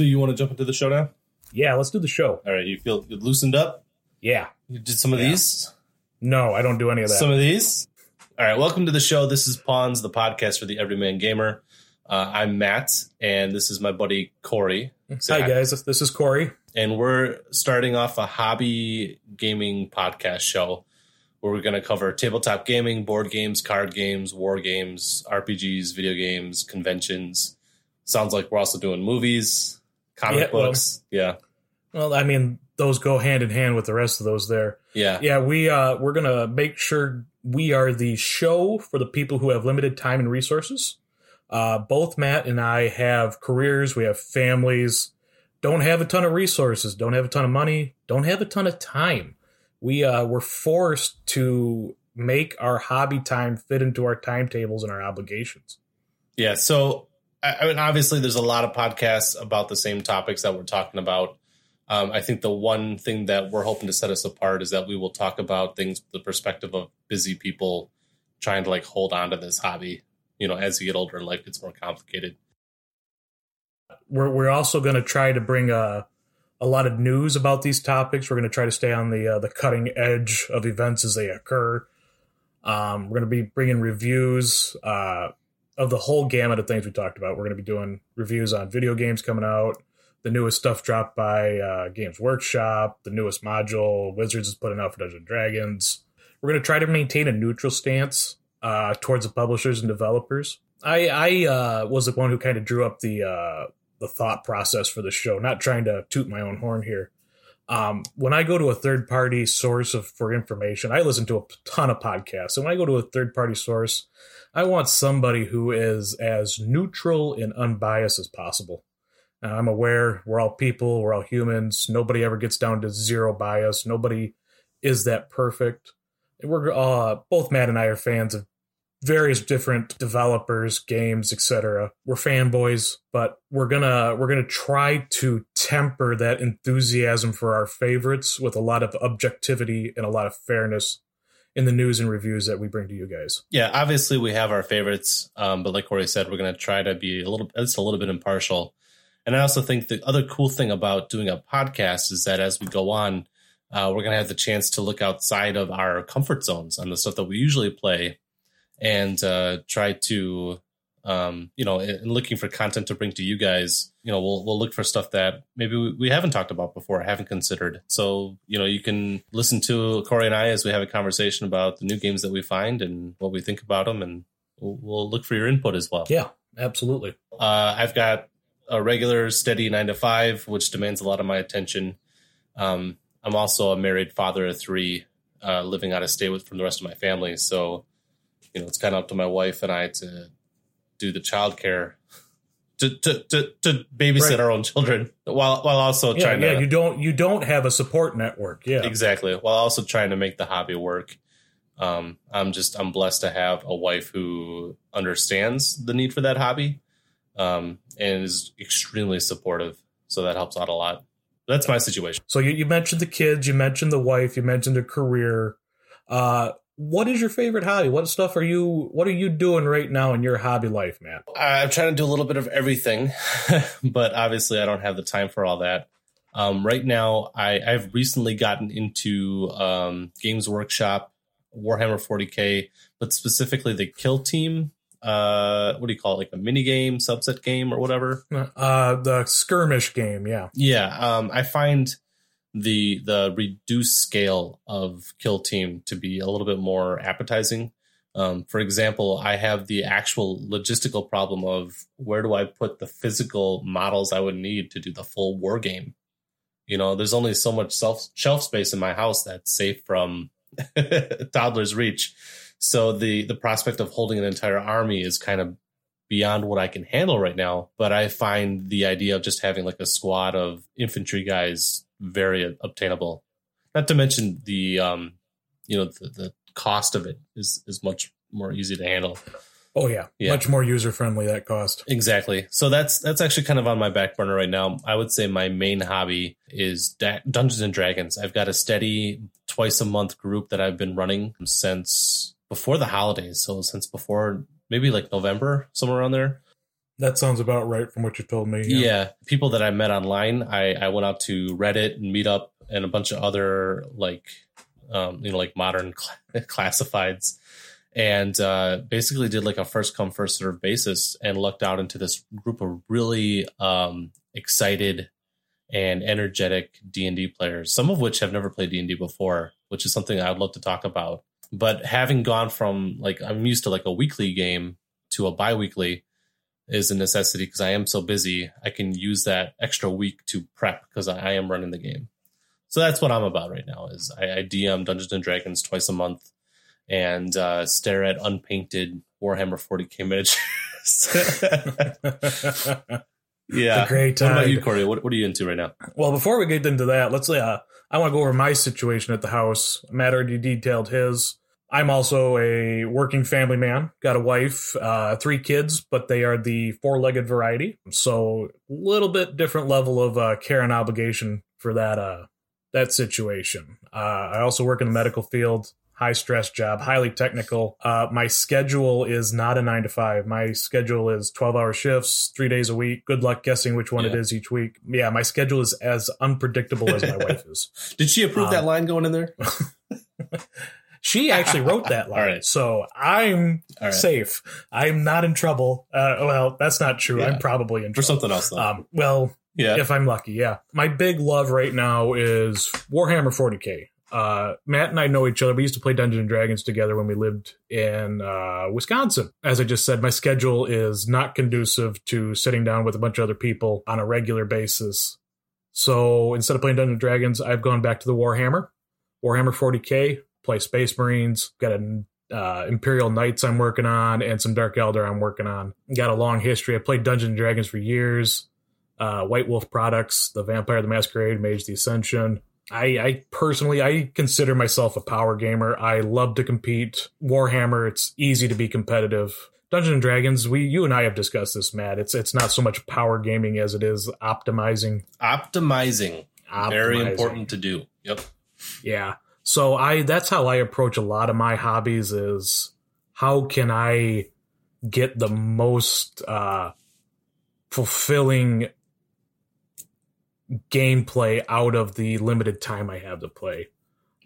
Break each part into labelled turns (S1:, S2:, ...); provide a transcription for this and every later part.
S1: So you want to jump into the show now?
S2: Yeah, let's do the show.
S1: All right, you feel loosened up?
S2: Yeah.
S1: You did some of
S2: Yeah.
S1: these?
S2: No, I don't do any of that.
S1: Some of these? All right, welcome to the show. This is Pawns, the podcast for the Everyman Gamer. Uh, I'm Matt, and this is my buddy Corey. Say
S2: Hi guys, this is Corey.
S1: And we're starting off a hobby gaming podcast show where we're going to cover tabletop gaming, board games, card games, war games, RPGs, video games, conventions. Sounds like we're also doing movies, comic
S2: Yeah, well-
S1: yeah.
S2: Well, I mean, those go hand in hand with the rest of those there.
S1: Yeah.
S2: Yeah, we uh we're going to make sure we are the show for the people who have limited time and resources. Uh both Matt and I have careers, we have families, don't have a ton of resources, don't have a ton of money, don't have a ton of time. We uh we're forced to make our hobby time fit into our timetables and our obligations.
S1: Yeah. So, I, mean, obviously, there's a lot of podcasts about the same topics that we're talking about. Um, I think the one thing that we're hoping to set us apart is that we will talk about things the perspective of busy people trying to like hold on to this hobby. You know, as you get older, in life gets more complicated.
S2: we're we're also going to try to bring a a lot of news about these topics. We're going to try to stay on the uh, the cutting edge of events as they occur. Um, we're going to be bringing reviews uh, of the whole gamut of things we talked about. We're going to be doing reviews on video games coming out, the newest stuff dropped by uh, Games Workshop, the newest module Wizards is putting out for Dungeons and Dragons. We're going to try to maintain a neutral stance uh, towards the publishers and developers. I, I uh, was the one who kind of drew up the uh, the thought process for the show. Not trying to toot my own horn here. Um, when I go to a third party source of for information, I listen to a ton of podcasts. And when I go to a third party source, I want somebody who is as neutral and unbiased as possible. Now, I'm aware we're all people, we're all humans. Nobody ever gets down to zero bias. Nobody is that perfect. We're uh, both Matt and I are fans of various different developers, games, etc. We're fanboys, but we're gonna we're gonna try to temper that enthusiasm for our favorites with a lot of objectivity and a lot of fairness in the news and reviews that we bring to you guys.
S1: Yeah, obviously we have our favorites, um, but like Corey said, we're going to try to be a little, just a little bit impartial. And I also think the other cool thing about doing a podcast is that as we go on, uh, we're going to have the chance to look outside of our comfort zones on the stuff that we usually play, and uh, try to, um, you know, in looking for content to bring to you guys. You know, we'll we'll look for stuff that maybe we, we haven't talked about before, haven't considered. So you know, you can listen to Corey and I as we have a conversation about the new games that we find and what we think about them, and we'll, we'll look for your input as well.
S2: Yeah, absolutely.
S1: Uh, I've got a regular, steady nine to five, which demands a lot of my attention. Um, I'm also a married father of three, uh, living out of state with from the rest of my family. So, you know, it's kind of up to my wife and I to do the childcare, to to to, to babysit
S2: Right.
S1: our own children while while also
S2: Yeah,
S1: trying
S2: yeah.
S1: to
S2: You don't you don't have a support network. Yeah,
S1: exactly while also trying to make the hobby work. Um, I'm just I'm blessed to have a wife who understands the need for that hobby, um, and is extremely supportive. So that helps out a lot. That's my situation.
S2: So you, you mentioned the kids, you mentioned the wife, you mentioned a career. Uh, what is your favorite hobby? What stuff are you What are you doing right now in your hobby life, man?
S1: I'm trying to do a little bit of everything, but obviously I don't have the time for all that. Um, right now, I, I've recently gotten into um, Games Workshop, Warhammer 40k, but specifically the Kill Team. Uh, what do you call it? Like a mini game, subset game, or whatever.
S2: Uh, the skirmish game. Yeah,
S1: Yeah, um, I find the the reduced scale of Kill Team to be a little bit more appetizing. Um, for example, I have the actual logistical problem of where do I put the physical models I would need to do the full war game. You know, there's only so much self shelf space in my house that's safe from toddler's reach. So the the prospect of holding an entire army is kind of beyond what I can handle right now. But I find the idea of just having like a squad of infantry guys very obtainable. Not to mention the um, you know, the, the cost of it is is much more easy to handle.
S2: Oh yeah,
S1: Yeah.
S2: much more user friendly that cost.
S1: Exactly. So that's that's actually kind of on my back burner right now. I would say my main hobby is da- Dungeons and Dragons. I've got a steady twice a month group that I've been running since before the holidays. So since before maybe like November, somewhere around there.
S2: That sounds about right from what you told me.
S1: Yeah. people that I met online, I, I went out to Reddit and Meetup and a bunch of other like, um, you know, like modern cl- classifieds, and uh, basically did like a first come first serve basis and lucked out into this group of really um, excited and energetic D and D players, some of which have never played D and D before, which is something I'd love to talk about. But having gone from like I'm used to like a weekly game to a biweekly is a necessity because I am so busy. I can use that extra week to prep because I, am running the game. So that's what I'm about right now. Is I, I DM Dungeons and Dragons twice a month and uh, stare at unpainted Warhammer 40k miniatures. yeah,
S2: great time.
S1: What about you, Corey? What, what are you into right now?
S2: Well, before we get into that, let's uh, I want to go over my situation at the house. Matt already detailed his. I'm also a working family man. Got a wife, uh, three kids, but they are the four-legged variety. So, a little bit different level of uh, care and obligation for that uh, that situation. Uh, I also work in the medical field. High stress job, highly technical. Uh, my schedule is not a nine to five. My schedule is 12 hour shifts, three days a week. Good luck guessing which one yeah. it is each week. Yeah, my schedule is as unpredictable as my wife is.
S1: Did she approve um, that line going in there?
S2: She actually wrote that line. right. So I'm right. safe. I'm not in trouble. Uh, well, that's not true. Yeah. I'm probably in trouble.
S1: For something else, though.
S2: Um, well, yeah. if I'm lucky, yeah. My big love right now is Warhammer 40K. Uh, Matt and I know each other. We used to play Dungeons and Dragons together when we lived in uh, Wisconsin. As I just said, my schedule is not conducive to sitting down with a bunch of other people on a regular basis. So instead of playing Dungeons and Dragons, I've gone back to the Warhammer. Warhammer 40K, play Space Marines. Got a uh, Imperial Knights I'm working on, and some Dark Eldar I'm working on. Got a long history. I played Dungeons and Dragons for years. Uh, White Wolf products, The Vampire the Masquerade, Mage the Ascension. I, I, personally I consider myself a power gamer. I love to compete. Warhammer, it's easy to be competitive. Dungeons and Dragons, we you and I have discussed this, Matt. It's it's not so much power gaming as it is optimizing.
S1: Optimizing. optimizing. Very important to do. Yep.
S2: Yeah. So I that's how I approach a lot of my hobbies is how can I get the most uh fulfilling gameplay out of the limited time I have to play.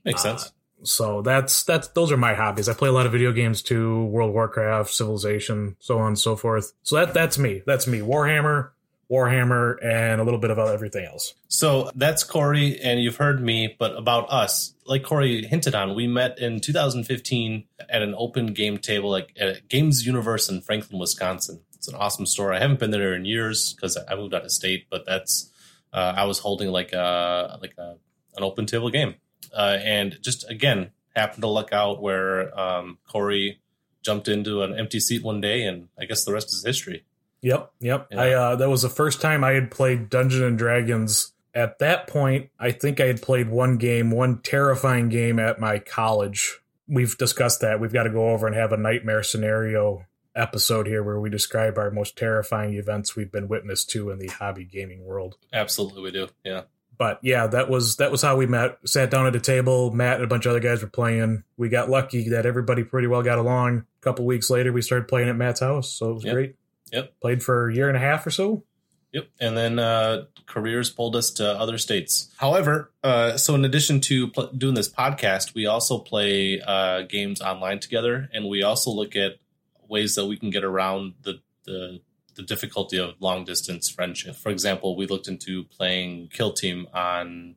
S1: Makes uh, sense.
S2: So that's that's those are my hobbies. I play a lot of video games too, World Warcraft, Civilization, so on and so forth. So that that's me. That's me. Warhammer, Warhammer, and a little bit about everything else.
S1: So that's Corey, and you've heard me, but about us, like Corey hinted on, we met in 2015 at an open game table, like at Games Universe in Franklin, Wisconsin. It's an awesome store. I haven't been there in years because I moved out of state, but that's uh, I was holding like a like a, an open table game, uh, and just again happened to luck out where um, Corey jumped into an empty seat one day, and I guess the rest is history.
S2: Yep, yep. Yeah. I uh, that was the first time I had played Dungeons and Dragons. At that point, I think I had played one game, one terrifying game at my college. We've discussed that. We've got to go over and have a nightmare scenario episode here where we describe our most terrifying events we've been witness to in the hobby gaming world.
S1: Absolutely, we do. Yeah.
S2: But yeah, that was that was how we met. Sat down at a table. Matt and a bunch of other guys were playing. We got lucky that everybody pretty well got along. A couple weeks later, we started playing at Matt's house, so it was
S1: yep.
S2: great.
S1: Yep.
S2: Played for a year and a half or so.
S1: Yep. And then uh, careers pulled us to other states. However, uh, so in addition to pl- doing this podcast, we also play uh, games online together, and we also look at ways that we can get around the the, the difficulty of long distance friendship. For example, we looked into playing Kill Team on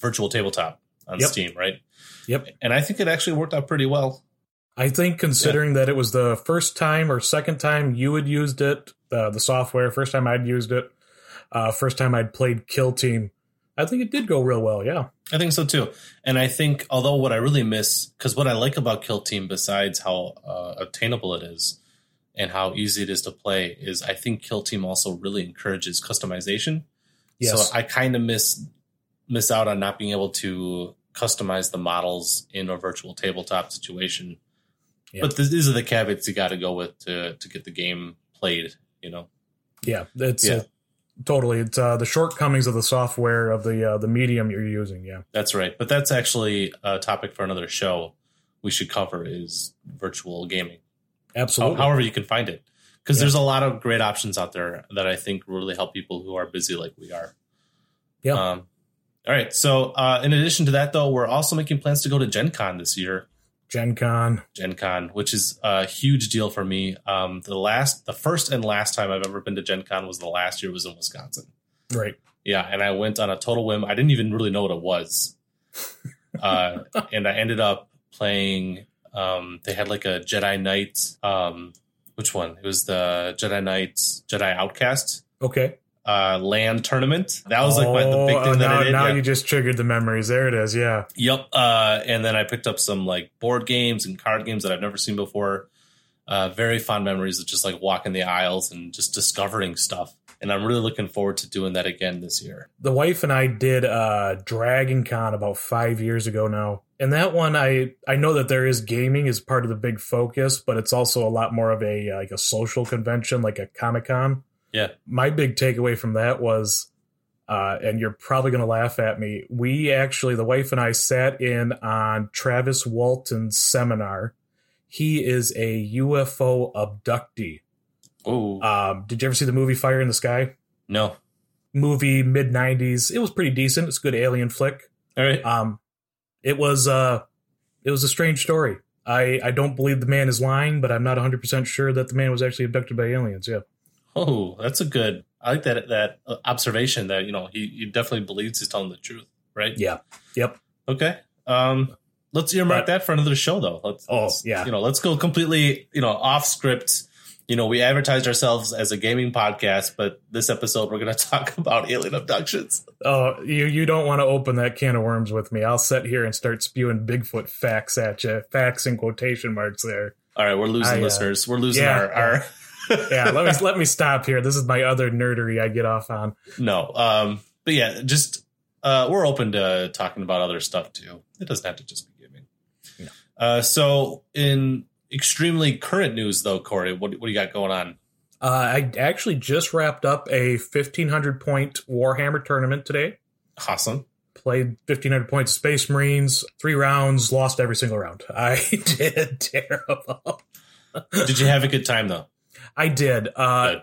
S1: virtual tabletop on yep. Steam, right?
S2: Yep.
S1: And I think it actually worked out pretty well.
S2: I think considering yeah. that it was the first time or second time you had used it, uh, the software, first time I'd used it, uh, first time I'd played Kill Team, I think it did go real well. Yeah.
S1: I think so too. And I think, although what I really miss, because what I like about Kill Team, besides how uh, attainable it is and how easy it is to play, is I think Kill Team also really encourages customization. Yes. So I kind of miss miss out on not being able to customize the models in a virtual tabletop situation yeah. But these are the caveats you got to go with to to get the game played. You know.
S2: Yeah, it's yeah. Uh, totally. It's uh, the shortcomings of the software of the uh, the medium you're using. Yeah,
S1: that's right. But that's actually a topic for another show. We should cover is virtual gaming.
S2: Absolutely.
S1: however, you can find it, because
S2: Yeah.
S1: there's a lot of great options out there that I think really help people who are busy like we are.
S2: Yeah.
S1: Um, all right. So, uh, in addition to that, though, we're also making plans to go to Gen Con this year.
S2: Gen Con.
S1: Gen Con, which is a huge deal for me. Um, the last, the first and last time I've ever been to Gen Con was the last year was in Wisconsin.
S2: Right.
S1: Yeah, and I went on a total whim. I didn't even really know what it was, uh, and I ended up playing. Um, they had like a Jedi Knight. Um, which one? It was the Jedi Knight Jedi Outcast
S2: Okay.
S1: Uh, LAN tournament. That was like my, the big
S2: Oh,
S1: thing that
S2: now,
S1: I did.
S2: Now
S1: yeah.
S2: you just triggered the memories. There it is. Yeah.
S1: Yep. Uh, and then I picked up some like board games and card games that I've never seen before. Uh, very fond memories of just like walking the aisles and just discovering stuff. And I'm really looking forward to doing that again this year.
S2: The wife and I did uh Dragon Con about five years ago now. And that one I I know that there is gaming is part of the big focus, but it's also a lot more of a like a social convention, like a Comic Con.
S1: Yeah.
S2: My big takeaway from that was uh, and you're probably going to laugh at me. We actually, the wife and I sat in on Travis Walton's seminar. He is a UFO abductee.
S1: Oh
S2: Um, did you ever see the movie Fire in the Sky?
S1: no!
S2: Movie mid '90s. It was pretty decent. It's a good alien flick.
S1: All right.
S2: Um, it was uh, it was a strange story. I I don't believe the man is lying, but I'm not 100 percent sure that the man was actually abducted by aliens. Yeah.
S1: Oh, that's a good. I like that that uh, observation. That you know he, he definitely believes he's telling the truth, right?
S2: Yeah. Yep.
S1: Okay. Um, let's earmark
S2: But-
S1: that for another show, though. Let's,
S2: Oh,
S1: let's-
S2: yeah.
S1: You know, let's go completely, you know, off script. You know, we advertised ourselves as a gaming podcast, but this episode we're going to talk about alien abductions.
S2: Oh, you you don't want to open that can of worms with me. I'll sit here and start spewing Bigfoot facts at you. Facts in quotation marks there.
S1: All right, we're losing
S2: I, uh,
S1: listeners. We're losing
S2: yeah,
S1: our, our
S2: Yeah, let me let me stop here. This is my other nerdery I get off on.
S1: no. Um, but yeah, just uh, we're open to talking about other stuff too. It doesn't have to just be gaming.
S2: No.
S1: Uh, so in extremely current news, though, Corey, what what do you got going on?
S2: Uh, I actually just wrapped up a 1500 point Warhammer tournament today.
S1: Awesome.
S2: Played 1500 points of Space Marines, three rounds, lost every single round. I did terrible.
S1: Did you have a good time though?
S2: I did. Uh.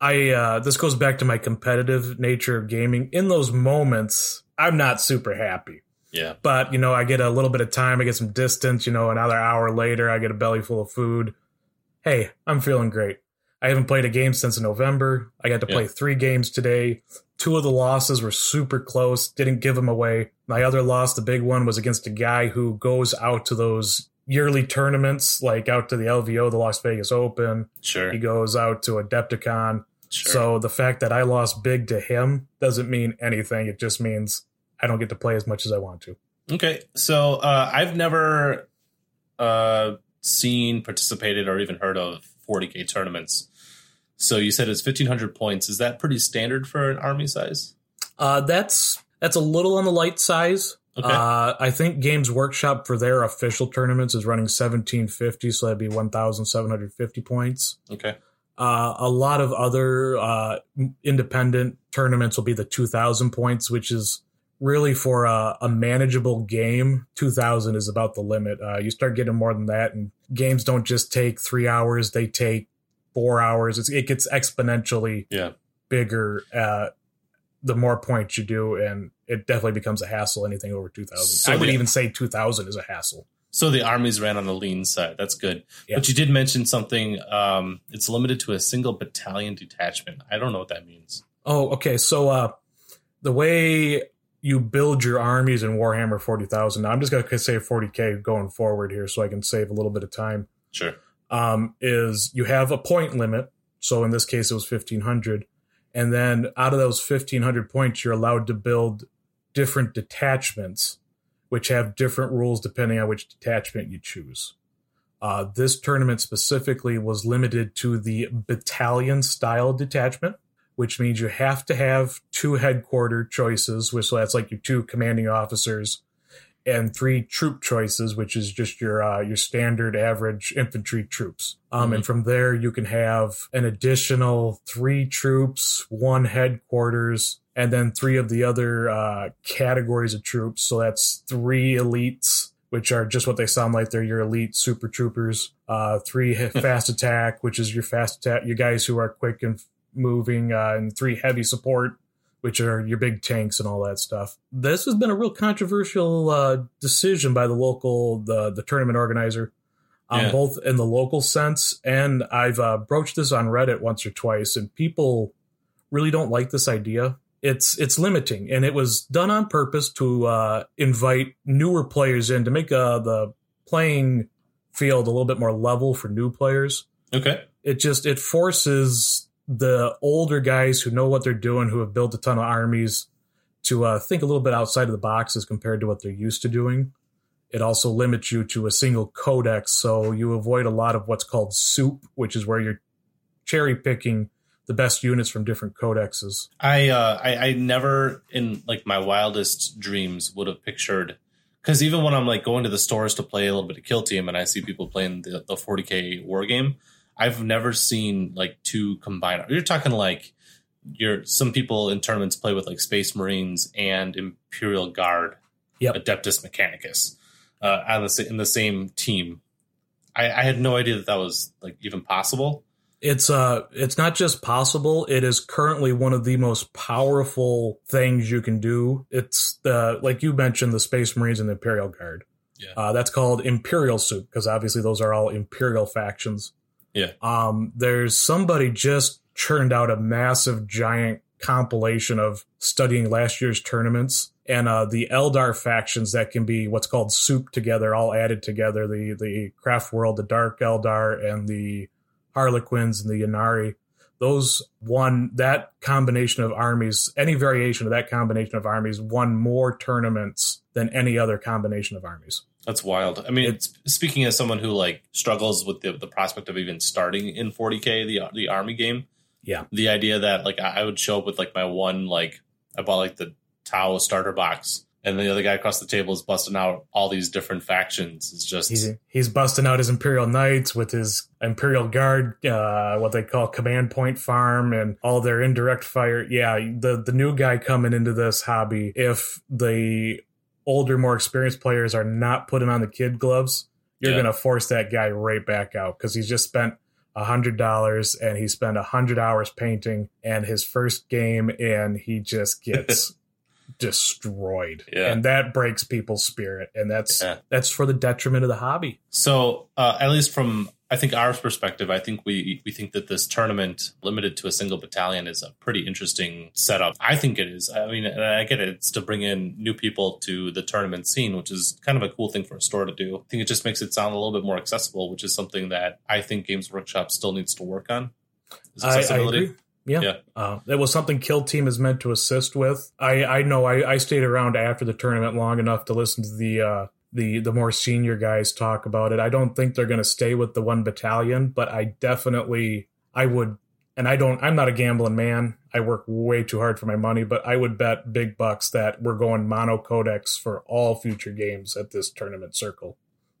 S2: I uh, this goes back to my competitive nature of gaming. In those moments, I'm not super happy.
S1: Yeah.
S2: But you know, I get a little bit of time, I get some distance. You know, another hour later, I get a belly full of food. Hey, I'm feeling great. I haven't played a game since November. I got to play three games today. Two of the losses were super close. Didn't give them away. My other loss, the big one, was against a guy who goes out to those yearly tournaments, like out to the LVO, the Las Vegas Open.
S1: Sure.
S2: He goes out to Adepticon.
S1: Sure.
S2: So the fact that I lost big to him doesn't mean anything. It just means I don't get to play as much as I want to.
S1: Okay, so uh, I've never uh, seen, participated, or even heard of 40k tournaments. So you said it's 1500 points. Is that pretty standard for an army size?
S2: Uh, that's that's a little on the light size.
S1: Okay.
S2: Uh, I think Games Workshop for their official tournaments is running 1750, so that'd be 1,750 points.
S1: okay.
S2: Uh, a lot of other uh, independent tournaments will be the 2,000 points, which is really for a, a manageable game. 2,000 is about the limit. Uh, you start getting more than that, and games don't just take three hours; they take four hours. It's, it gets exponentially
S1: Yeah.
S2: bigger uh, the more points you do, and it definitely becomes a hassle. Anything over 2,000,
S1: So
S2: I would even say 2,000 is a hassle.
S1: So the armies ran on the lean side. That's good.
S2: Yeah.
S1: But you did mention something. Um, it's limited to a single battalion detachment. I don't know what that means.
S2: Oh, okay. So uh the way you build your armies in Warhammer 40,000, I'm just going to say 40k going forward here so I can save a little bit of time.
S1: Sure.
S2: Um is you have a point limit. So in this case it was 1500 and then out of those 1500 points you're allowed to build different detachments which have different rules depending on which detachment you choose. Uh, this tournament specifically was limited to the battalion style detachment, which means you have to have two headquarter choices, which so that's like your two commanding officers, and three troop choices, which is just your uh, your standard average infantry troops. Um, And from there, you can have an additional three troops, one headquarters, and then three of the other uh, categories of troops. So that's three elites, which are just what they sound like. They're your elite super troopers. Uh, three fast attack, which is your fast attack, your guys who are quick and moving, uh, and three heavy support, which are your big tanks and all that stuff. This has been a real controversial uh, decision by the local the the tournament organizer, um,
S1: Yeah.
S2: both in the local sense and I've uh, broached this on Reddit once or twice, and people really don't like this idea. It's it's limiting, and it was done on purpose to uh, invite newer players in to make uh, the playing field a little bit more level for new players.
S1: Okay.
S2: it just it forces the older guys who know what they're doing who have built a ton of armies to uh, think a little bit outside of the box as compared to what they're used to doing. It also limits you to a single codex so you avoid a lot of what's called soup which is where you're cherry picking the best units from different codexes
S1: I uh I, I never in like my wildest dreams would have pictured because even when I'm like going to the stores to play a little bit of Kill Team and I see people playing the, the 40k war game, I've never seen like two combined. You're talking like you're some people in tournaments play with like Space Marines and Imperial Guard,
S2: Yep.
S1: Adeptus Mechanicus, uh, on the, in the same team. I, I had no idea that that was like even possible.
S2: It's uh it's not just possible it is currently one of the most powerful things you can do it's the like you mentioned the space marines and the imperial guard
S1: Yeah.
S2: uh, that's called imperial soup because obviously those are all imperial factions
S1: Yeah.
S2: um there's somebody just churned out a massive giant compilation of studying last year's tournaments and uh, the Eldar factions that can be what's called soup together, all added together. The the craft world, the Dark Eldar, and the Harlequins and the Ynnari. Those won that combination of armies. Any variation of that combination of armies won more tournaments than any other combination of armies.
S1: That's wild. I mean, it's, speaking as someone who like struggles with the, the prospect of even starting in 40k, the the army game.
S2: Yeah.
S1: The idea that like I I would show up with like my one like I bought like the Tau starter box, and the other guy across the table is busting out all these different factions. Is just
S2: He's he's busting out his Imperial Knights with his Imperial Guard, uh, what they call command point farm, and all their indirect fire. Yeah, the the new guy coming into this hobby, if the older, more experienced players are not putting on the kid gloves, you're
S1: Yeah.
S2: gonna force that guy right back out because he's just spent a hundred dollars and he spent a hundred hours painting and his first game and he just gets destroyed
S1: Yeah.
S2: and that breaks people's spirit and that's
S1: Yeah.
S2: that's for the detriment of the hobby
S1: So, uh, at least from I think our perspective, I think we we think that this tournament limited to a single battalion is a pretty interesting setup. I think it is. I mean, I get it. It's to bring in new people to the tournament scene, which is kind of a cool thing for a store to do. I think it just makes it sound a little bit more accessible, which is something that I think Games Workshop still needs to work on. Is
S2: I, I agree. Yeah.
S1: Yeah.
S2: Uh, it was something Kill Team is meant to assist with. I, I know I, I stayed around after the tournament long enough to listen to the uh, the the more senior guys talk about it. I don't think they're going to stay with the one battalion, but I definitely I would. And I don't. I'm not a gambling man. I work way too hard for my money, but I would bet big bucks that we're going mono codex for all future games at this tournament circle.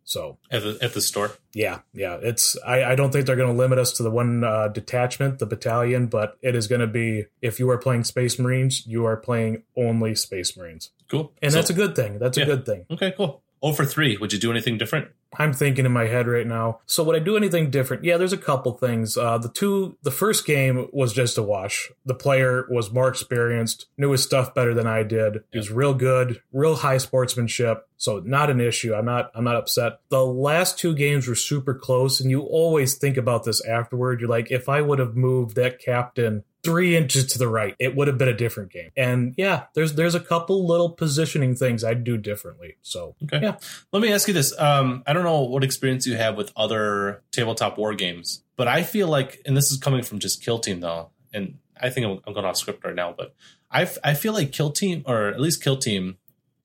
S2: So
S1: at the at the store.
S2: yeah, yeah. It's I, I don't think they're going to limit us to the one uh, detachment, the battalion, but it is going to be if you are playing Space Marines, you are playing only Space Marines,
S1: Cool.
S2: and
S1: So-
S2: that's a good thing. That's
S1: Yeah.
S2: a good thing.
S1: okay. Cool. Oh for three. Would you do anything different?
S2: I'm thinking in my head right now. So would I do anything different? Yeah, there's a couple things. Uh, the two, the first game was just a wash. The player was more experienced, knew his stuff better than I did. He was real good, real high sportsmanship. So not an issue. I'm not, I'm not upset. The last two games were super close, and you always think about this afterward. You're like, if I would have moved that captain three inches to the right, it would have been a different game. And yeah, there's there's a couple little positioning things I'd do differently. So
S1: Okay.
S2: Yeah.
S1: Let me ask you this. Um, I don't know what experience you have with other tabletop war games, but I feel like, and this is coming from just Kill Team though, and I think I'm, I'm going off script right now, but I, I feel like Kill Team, or at least Kill Team,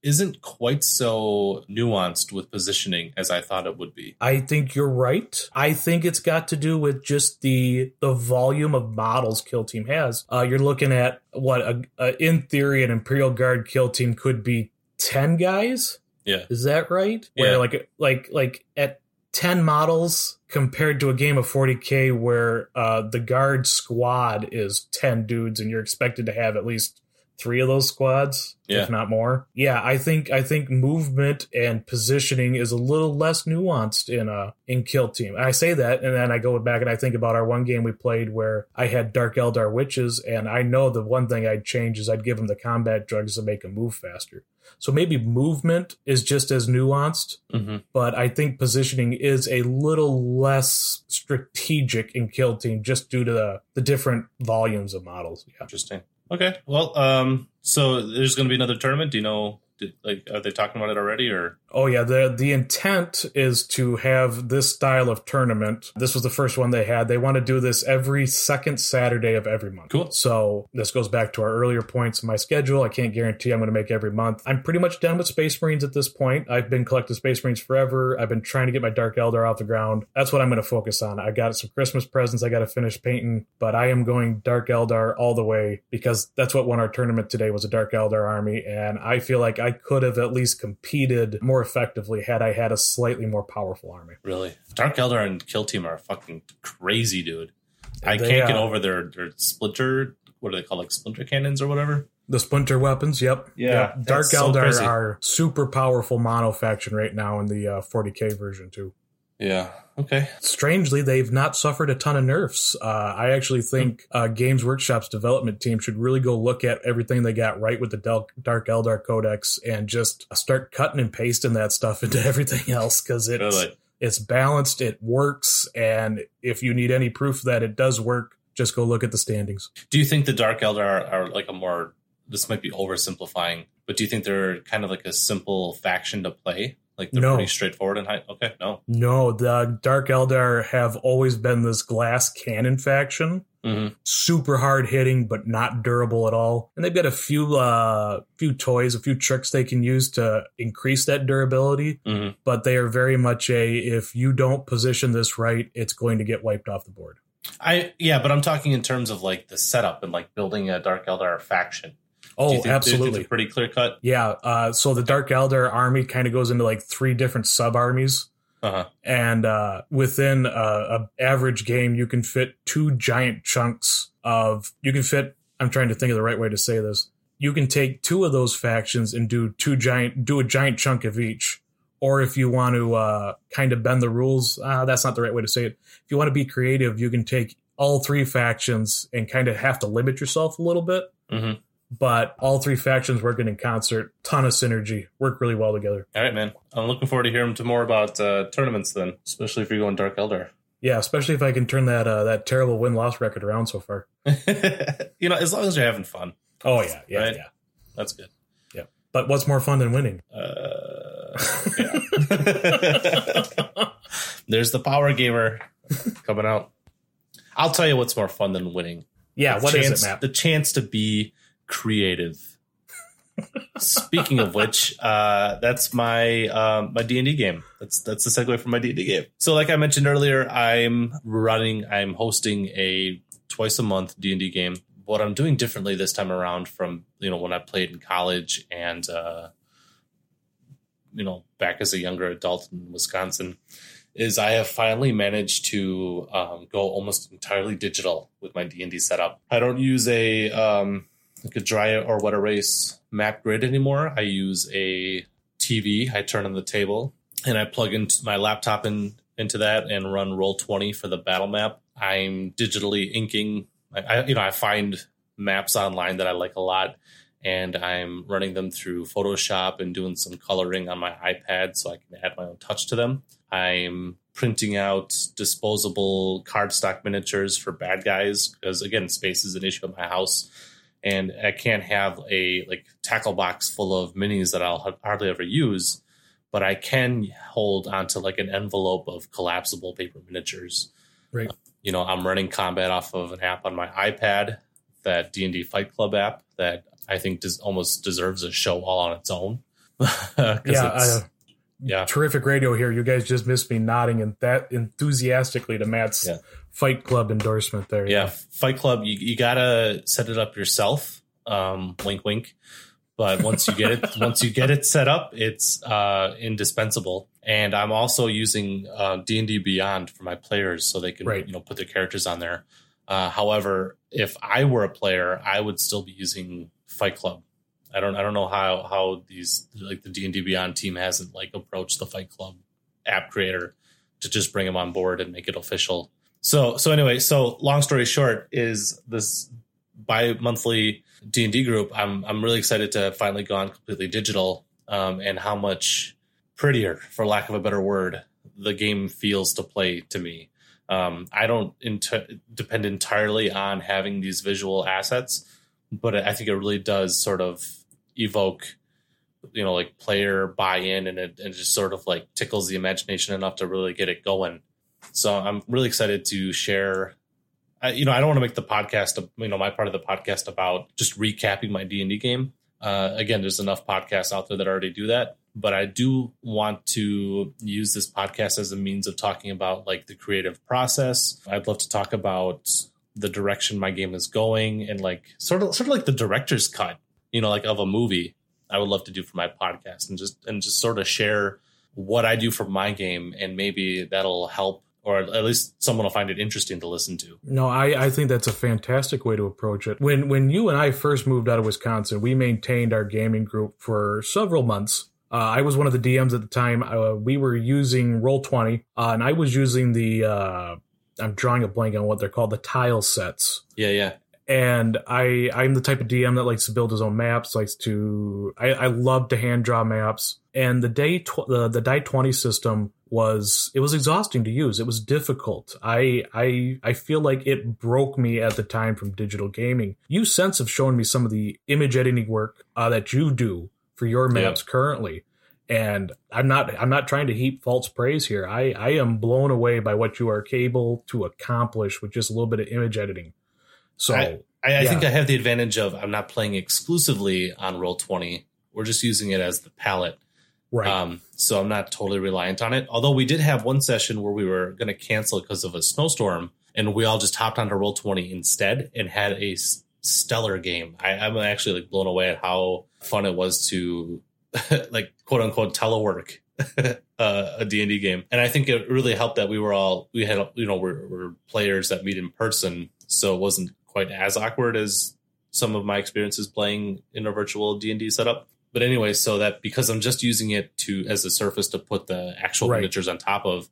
S1: isn't quite so nuanced with positioning as I thought it would be.
S2: I think you're right. I think it's got to do with just the the volume of models Kill Team has. Uh, you're looking at what a, a, in theory an Imperial Guard Kill Team could be ten guys.
S1: Yeah.
S2: Is that right? Where
S1: Yeah.
S2: like like like at ten models compared to a game of 40k where uh, the guard squad is ten dudes and you're expected to have at least three of those squads,
S1: Yeah.
S2: if not more. Yeah, I think I think movement and positioning is a little less nuanced in a in Kill Team. And I say that, and then I go back and I think about our one game we played where I had Dark Eldar witches, and I know the one thing I'd change is I'd give them the combat drugs to make them move faster. So maybe movement is just as nuanced,
S1: hmm
S2: but I think positioning is a little less strategic in Kill Team just due to the, the different volumes of models. Yeah.
S1: Interesting. Okay. Well, um, so there's going to be another tournament. Do you know? Did, like, are they talking about it already, or
S2: Oh yeah, the the intent is to have this style of tournament. This was the first one they had. They want to do this every second Saturday of every month.
S1: Cool.
S2: So this goes back to our earlier points in my schedule. I can't guarantee I'm going to make every month. I'm pretty much done with Space Marines at this point. I've been collecting Space Marines forever. I've been trying to get my Dark Eldar off the ground. That's what I'm going to focus on. I got some Christmas presents I got to finish painting, but I am going Dark Eldar all the way because that's what won our tournament today was a Dark Eldar army, and I feel like I could have at least competed more effectively had I had a slightly more powerful army.
S1: really? Dark Eldar and Kill Team are fucking crazy, dude. I
S2: They,
S1: can't get
S2: uh,
S1: over their their splinter. What are they called? Like splinter cannons or whatever.
S2: The splinter weapons, yep.
S1: Yeah,
S2: Yep. Dark
S1: that's so
S2: Eldar are super powerful mono faction right now in the uh, 40k version too.
S1: Yeah. Okay.
S2: Strangely, they've not suffered a ton of nerfs. Uh, I actually think uh, Games Workshop's development team should really go look at everything they got right with the Del- Dark Eldar Codex and just start cutting and pasting that stuff into everything else because it's
S1: Really.
S2: it's balanced, it works, and if you need any proof that it does work, just go look at the standings.
S1: Do you think the Dark Eldar are, are like a more? This might be oversimplifying, but do you think they're kind of like a simple faction to play? Like they're
S2: No.
S1: pretty straightforward and high. Okay, no.
S2: No, the Dark Eldar have always been this glass cannon faction.
S1: hmm
S2: super hard hitting but not durable at all and they've got a few uh few toys a few tricks they can use to increase that durability
S1: hmm
S2: but they are very much a if you don't position this right it's going to get wiped off the board
S1: I yeah, but I'm talking in terms of like the setup and like building a Dark Eldar faction.
S2: Oh
S1: you think- do you think
S2: absolutely.
S1: pretty clear cut.
S2: yeah uh so the dark Eldar army kind of goes into like three different sub armies
S1: Uh huh.
S2: and uh, within a, a average game you can fit two giant chunks of you can fit i'm trying to think of the right way to say this. You can take two of those factions and do two giant do a giant chunk of each. Or if you want to uh, kind of bend the rules uh, that's not the right way to say it. If you want to be creative you can take all three factions and kind of have to limit yourself a little bit.
S1: Hmm
S2: but all three factions working in concert ton of synergy work really well together
S1: All right, man. I'm looking forward to hearing to more about uh, tournaments then, especially if you're going Dark Eldar.
S2: yeah especially if i can turn that uh, that terrible win-loss record around so far
S1: you know, as long as you're having fun,
S2: Oh yeah, yeah,
S1: Right.
S2: yeah.
S1: that's good.
S2: Yeah, but what's more fun than winning?
S1: Uh, yeah. There's the Power Gamer coming out. I'll tell you what's more fun than winning.
S2: Yeah,
S1: The
S2: what is
S1: chance,
S2: it, Matt?
S1: The chance to be creative. Speaking of which, uh, that's my um, my D and D game. That's that's the segue from my D and D game. So, like I mentioned earlier, I'm running, I'm hosting a twice a month D and D game. What I'm doing differently this time around from you know when I played in college and uh, you know back as a younger adult in Wisconsin is I have finally managed to um, go almost entirely digital with my D and D setup. I don't use a um, like a dry or wet erase map grid anymore. I use a TV. I turn on the table and I plug into my laptop in into that and run roll twenty for the battle map. I'm digitally inking. I, I you know I find maps online that I like a lot. And I'm running them through Photoshop and doing some coloring on my iPad so I can add my own touch to them. I'm printing out disposable cardstock miniatures for bad guys because again, space is an issue at my house, and I can't have a like tackle box full of minis that I'll hardly ever use. But I can hold onto like an envelope of collapsible paper miniatures.
S2: Right.
S1: You know, I'm running combat off of an app on my iPad, that D and D Fight Club app that I think des- almost deserves a show all on its own.
S2: Yeah,
S1: it's-
S2: uh,
S1: yeah.
S2: terrific radio here. You guys just missed me nodding and that enthusiastically to Matt's
S1: Yeah.
S2: Fight Club endorsement there.
S1: yeah fight club you, you gotta set it up yourself um wink wink but once you get it once you get it set up it's uh indispensable and i'm also using uh, d&d beyond for my players so they can
S2: Right.
S1: you know put their characters on there uh, however if i were a player i would still be using Fight Club. I don't I don't know how how these like the D and D Beyond team hasn't like approached the Fight Club app creator to just bring them on board and make it official. So so anyway, so long story short is this bi-monthly D&D group. I'm I'm really excited to have finally gone completely digital um, and how much prettier for lack of a better word the game feels to play to me. Um, I don't depend entirely on having these visual assets, but I think it really does sort of evoke you know like player buy-in and it, and it just sort of like tickles the imagination enough to really get it going so i'm really excited to share I, you know i don't want to make the podcast you know my part of the podcast about just recapping my d&d game. Uh, again there's enough podcasts out there that already do that but i do want to use this podcast as a means of talking about like the creative process. I'd love to talk about the direction my game is going and like sort of sort of like the director's cut you know like of a movie I would love to do for my podcast and just and just sort of share what I do for my game and maybe that'll help or at least someone will find it interesting to listen to.
S2: No, I, I think that's a fantastic way to approach it. When when you and I first moved out of Wisconsin, we maintained our gaming group for several months. Uh, I was one of the DMs at the time. Uh, we were using Roll Twenty, uh, and I was using the. Uh, I'm drawing a blank on what they're called, the tile sets.
S1: Yeah, yeah
S2: and I I'm the type of DM that likes to build his own maps, likes to I, I love to hand draw maps. And the day tw- the the die twenty system was it was exhausting to use. It was difficult. I I I feel like it broke me at the time from digital gaming. You sense have shown me some of the image editing work uh, that you do for your maps yeah. currently. And I'm not I'm not trying to heap false praise here. I, I am blown away by what you are able to accomplish with just a little bit of image editing. So
S1: I, I, I think I have the advantage of I'm not playing exclusively on Roll Twenty. We're just using it as the palette.
S2: Right.
S1: Um, so I'm not totally reliant on it. Although we did have one session where we were going to cancel because of a snowstorm, and we all just hopped onto Roll Twenty instead and had a stellar game. I, I'm actually like blown away at how fun it was to like quote unquote telework uh, a D&D game. And I think it really helped that we were all, we had, you know, we're, we're players that meet in person. So it wasn't quite as awkward as some of my experiences playing in a virtual D&D setup. But anyway, so that because I'm just using it to as a surface to put the actual right. miniatures on top of,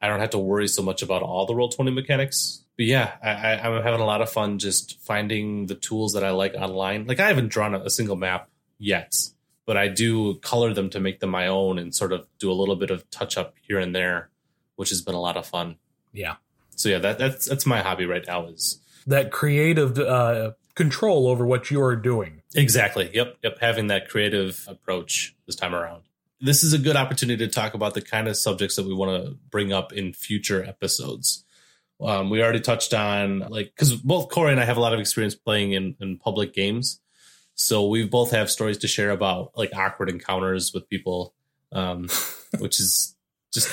S1: I don't have to worry so much about all the roll twenty mechanics. But yeah, I, am having a lot of fun just finding the tools that I like online. Like I haven't drawn a, a single map yet, but I do color them to make them my own and sort of do a little bit of touch up here and there, which has been a lot of fun.
S2: Yeah.
S1: So yeah, that, that's that's my hobby right now is
S2: that creative uh, control over what you are doing.
S1: Exactly. Yep. Yep. Having that creative approach this time around. This is a good opportunity to talk about the kind of subjects that we want to bring up in future episodes. Um, we already touched on like because both Corey and I have a lot of experience playing in, in public games, so we both have stories to share about like awkward encounters with people, um, which is just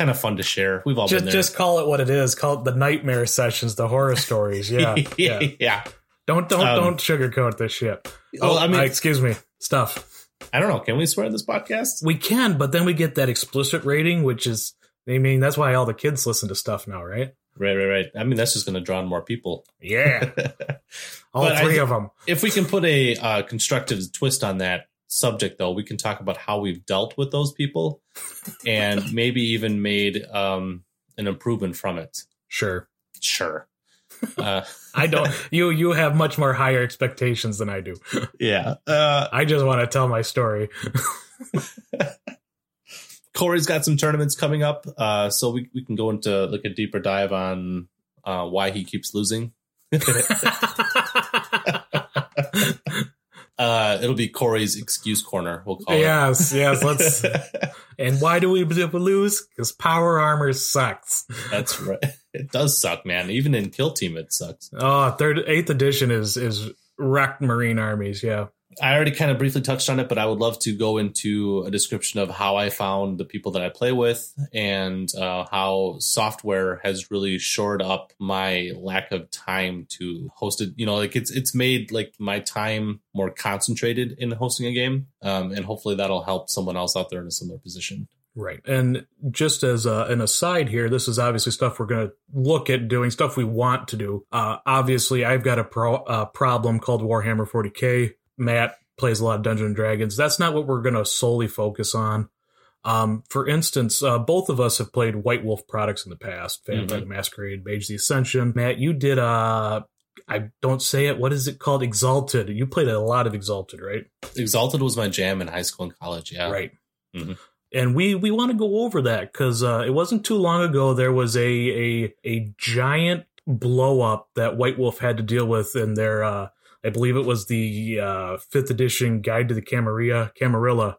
S1: kind of fun to share. We've all
S2: just,
S1: been there.
S2: Just call it what it is. Call it the nightmare sessions, the horror stories. Yeah,
S1: yeah. yeah.
S2: Don't don't um, don't sugarcoat this shit. Well, oh, I mean, excuse me, stuff.
S1: I don't know. Can we swear this podcast?
S2: We can, but then we get that explicit rating, which is, I mean, that's why all the kids listen to stuff now, right?
S1: Right, right, right. I mean, that's just going to draw in more people.
S2: Yeah, all three of them.
S1: If we can put a uh, constructive twist on that, subject though. We can talk about how we've dealt with those people and maybe even made um, an improvement from it.
S2: Sure.
S1: Sure. Uh,
S2: i don't you you have much more higher expectations than i do.
S1: Yeah. Uh,
S2: i just want to tell my story.
S1: Corey's got some tournaments coming up uh, so we, we can go into like a deeper dive on uh, why he keeps losing Uh, it'll be Corey's excuse corner. We'll call
S2: yes,
S1: it.
S2: Yes, yes. Let's. and why do we lose? Because power armor sucks.
S1: That's right. It does suck, man. Even in Kill Team, it sucks.
S2: Oh, third, eighth edition is is wrecked Marine armies. Yeah.
S1: I already kind of briefly touched on it, but I would love to go into a description of how I found the people that I play with and uh, how software has really shored up my lack of time to host it. You know, like it's it's made like my time more concentrated in hosting a game, um, and hopefully that'll help someone else out there in a similar position.
S2: Right. And just as a, an aside here, this is obviously stuff we're going to look at doing, stuff we want to do. Uh, obviously, I've got a pro, problem called Warhammer 40K Matt plays a lot of Dungeons and Dragons. That's not what we're going to solely focus on. Um, for instance, uh, both of us have played White Wolf products in the past, Vampire
S1: Mhm.
S2: the Masquerade, Mage the Ascension. Matt, you did, uh, I don't say it, what is it called? Exalted. You played a lot of Exalted, right?
S1: Exalted was my jam in high school and college. Yeah.
S2: Right.
S1: Mhm.
S2: And we we want to go over that because uh, it wasn't too long ago there was a a a giant blow up that White Wolf had to deal with in their uh, I believe it was the uh, fifth edition Guide to the Camarilla Camarilla.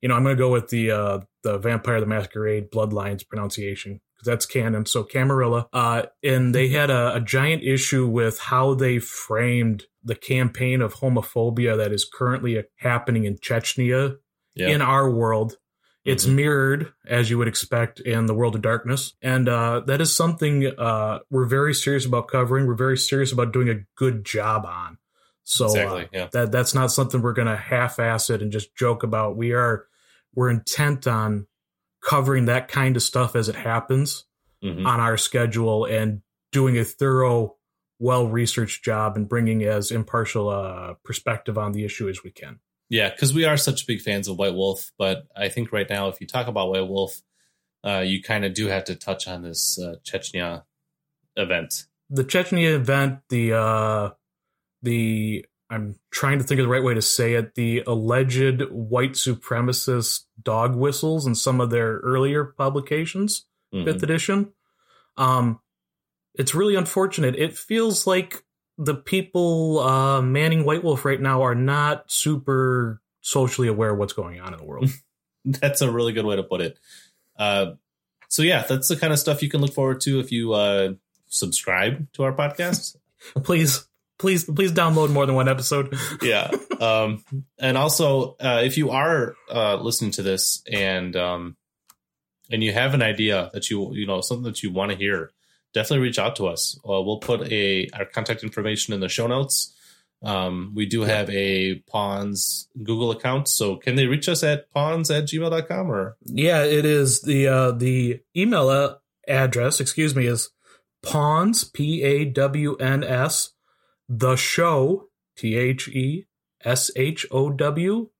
S2: You know, I'm going to go with the uh, the Vampire the Masquerade Bloodlines pronunciation because that's canon. So Camarilla, uh, and they had a, a giant issue with how they framed the campaign of homophobia that is currently happening in Chechnya
S1: Yeah.
S2: in our world. It's
S1: Mhm.
S2: mirrored, as you would expect, in the world of darkness. And uh, that is something uh, we're very serious about covering. We're very serious about doing a good job on. So
S1: Exactly,
S2: uh,
S1: yeah.
S2: that that's not something we're going to half-ass it and just joke about. We are we're intent on covering that kind of stuff as it happens
S1: Mhm.
S2: on our schedule and doing a thorough, well-researched job and bringing as impartial a perspective on the issue as we can.
S1: Yeah, because we are such big fans of White Wolf, but I think right now, if you talk about White Wolf, uh, you kind of do have to touch on this uh, Chechnya event.
S2: the Chechnya event, the uh the I'm trying to think of the right way to say it, the alleged white supremacist dog whistles in some of their earlier publications,
S1: Mhm.
S2: fifth edition. Um it's really unfortunate. It feels like the people uh manning White Wolf right now are not super socially aware of what's going on in the world.
S1: That's a really good way to put it. Uh, so yeah, that's the kind of stuff you can look forward to if you uh, subscribe to our podcast.
S2: please please please download more than one episode.
S1: yeah. Um, and also, uh, if you are uh, listening to this and um, and you have an idea that you you know something that you want to hear, definitely reach out to us. Uh, we'll put a our contact information in the show notes. Um, we do have a Pawns Google account, so can they reach us at pawns at gmail.com or
S2: Yeah, it is the uh, the email uh, address. Excuse me, is pawns p a w n s the show t h e s h o w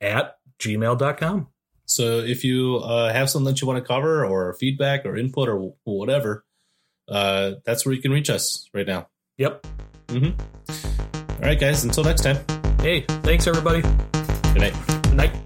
S2: at gmail.com.
S1: So if you uh, have something that you want to cover or feedback or input or whatever, uh, that's where you can reach us right now.
S2: Yep.
S1: All right, guys. Until next time.
S2: Hey, thanks everybody.
S1: Good night.
S2: Good night.